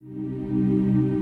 This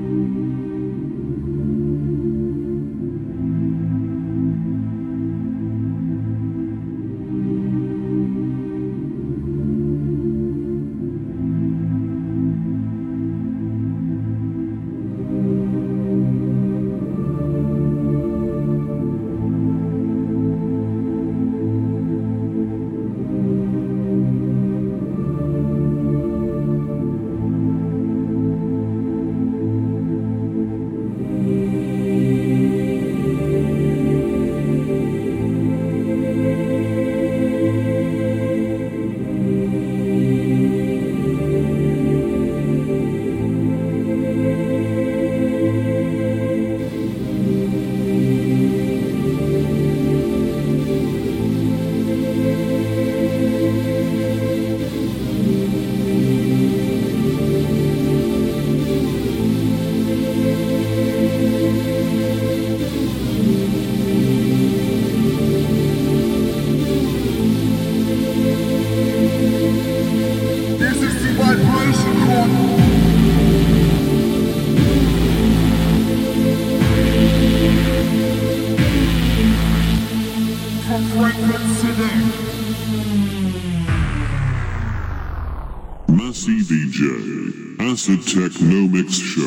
Technomics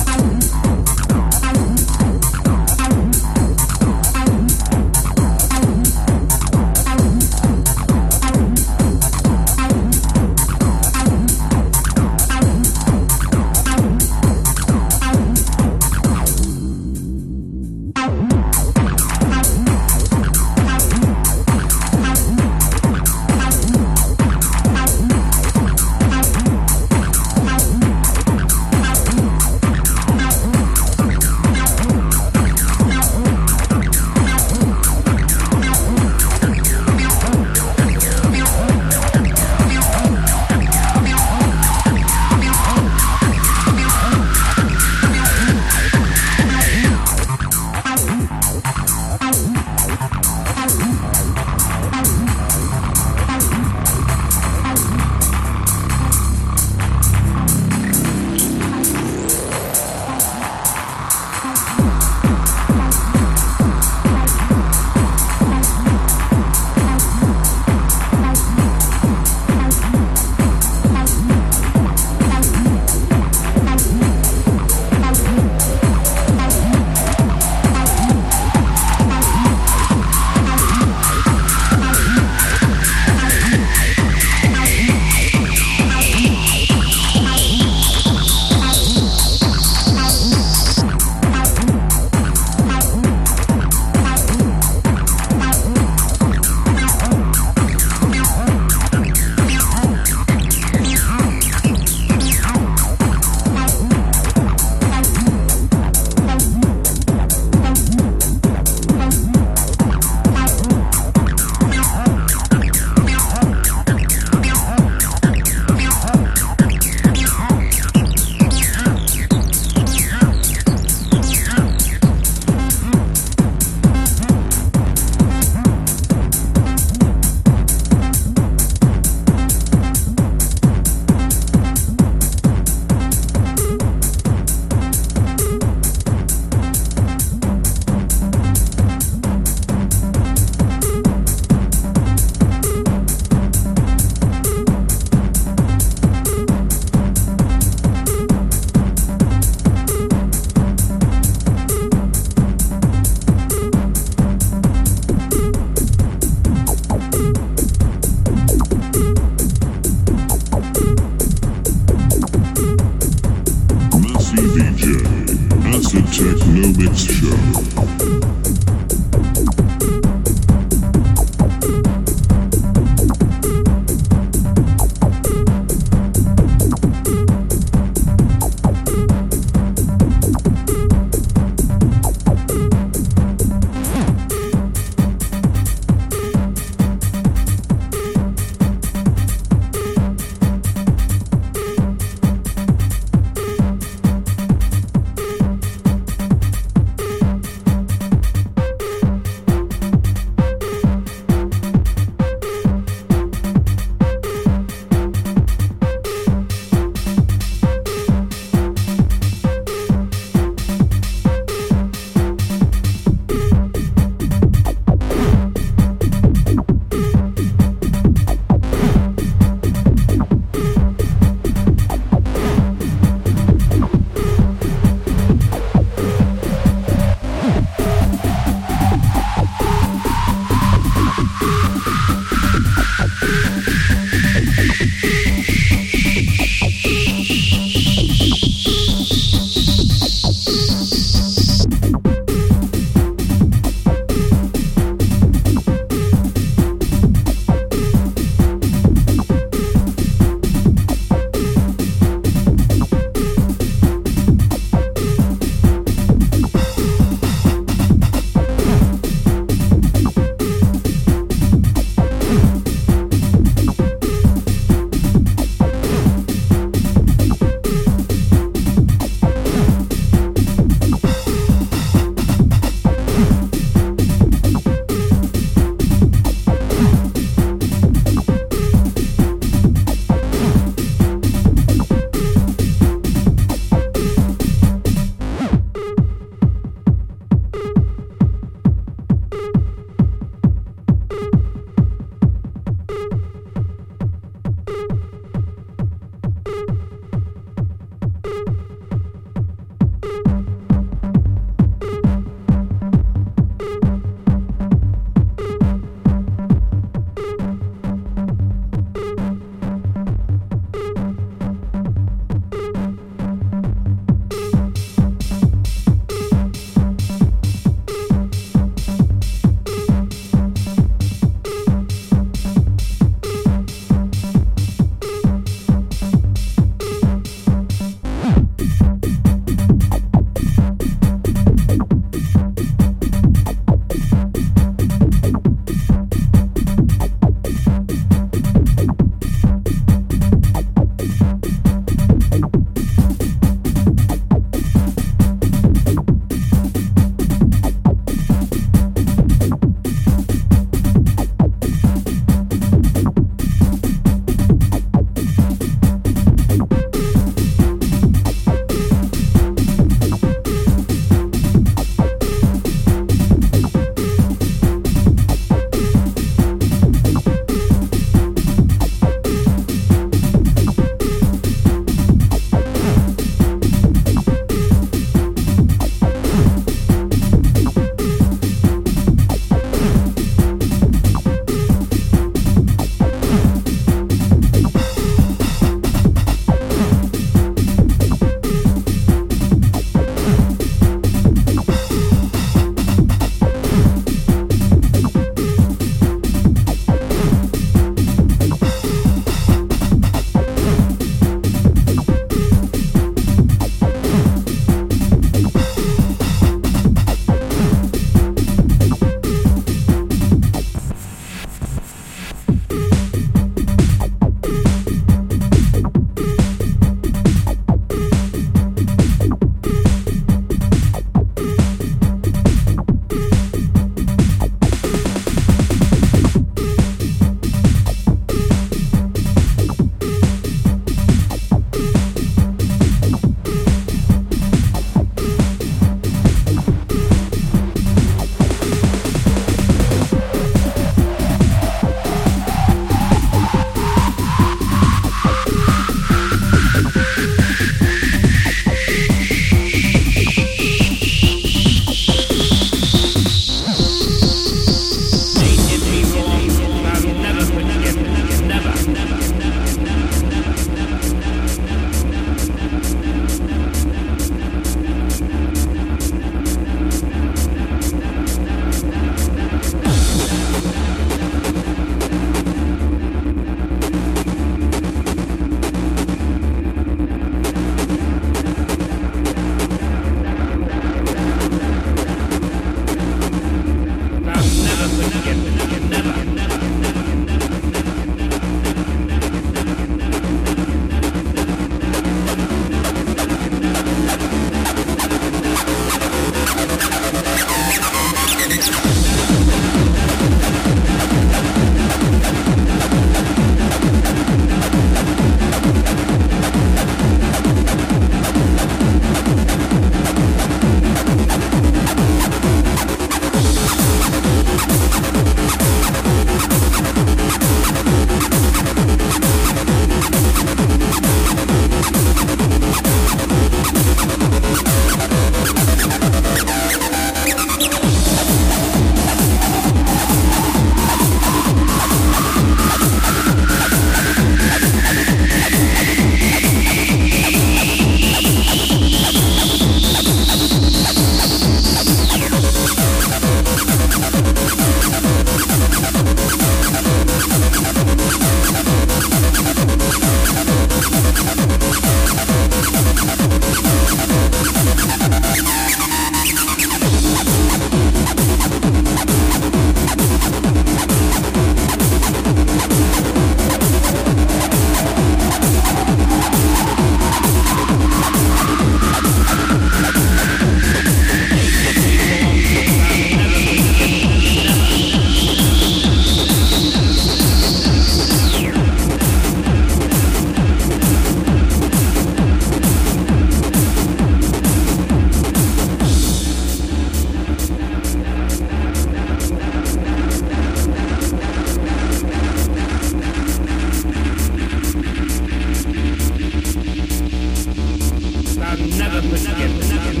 nugget, nugget, nugget.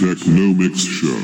Techno Mix Show.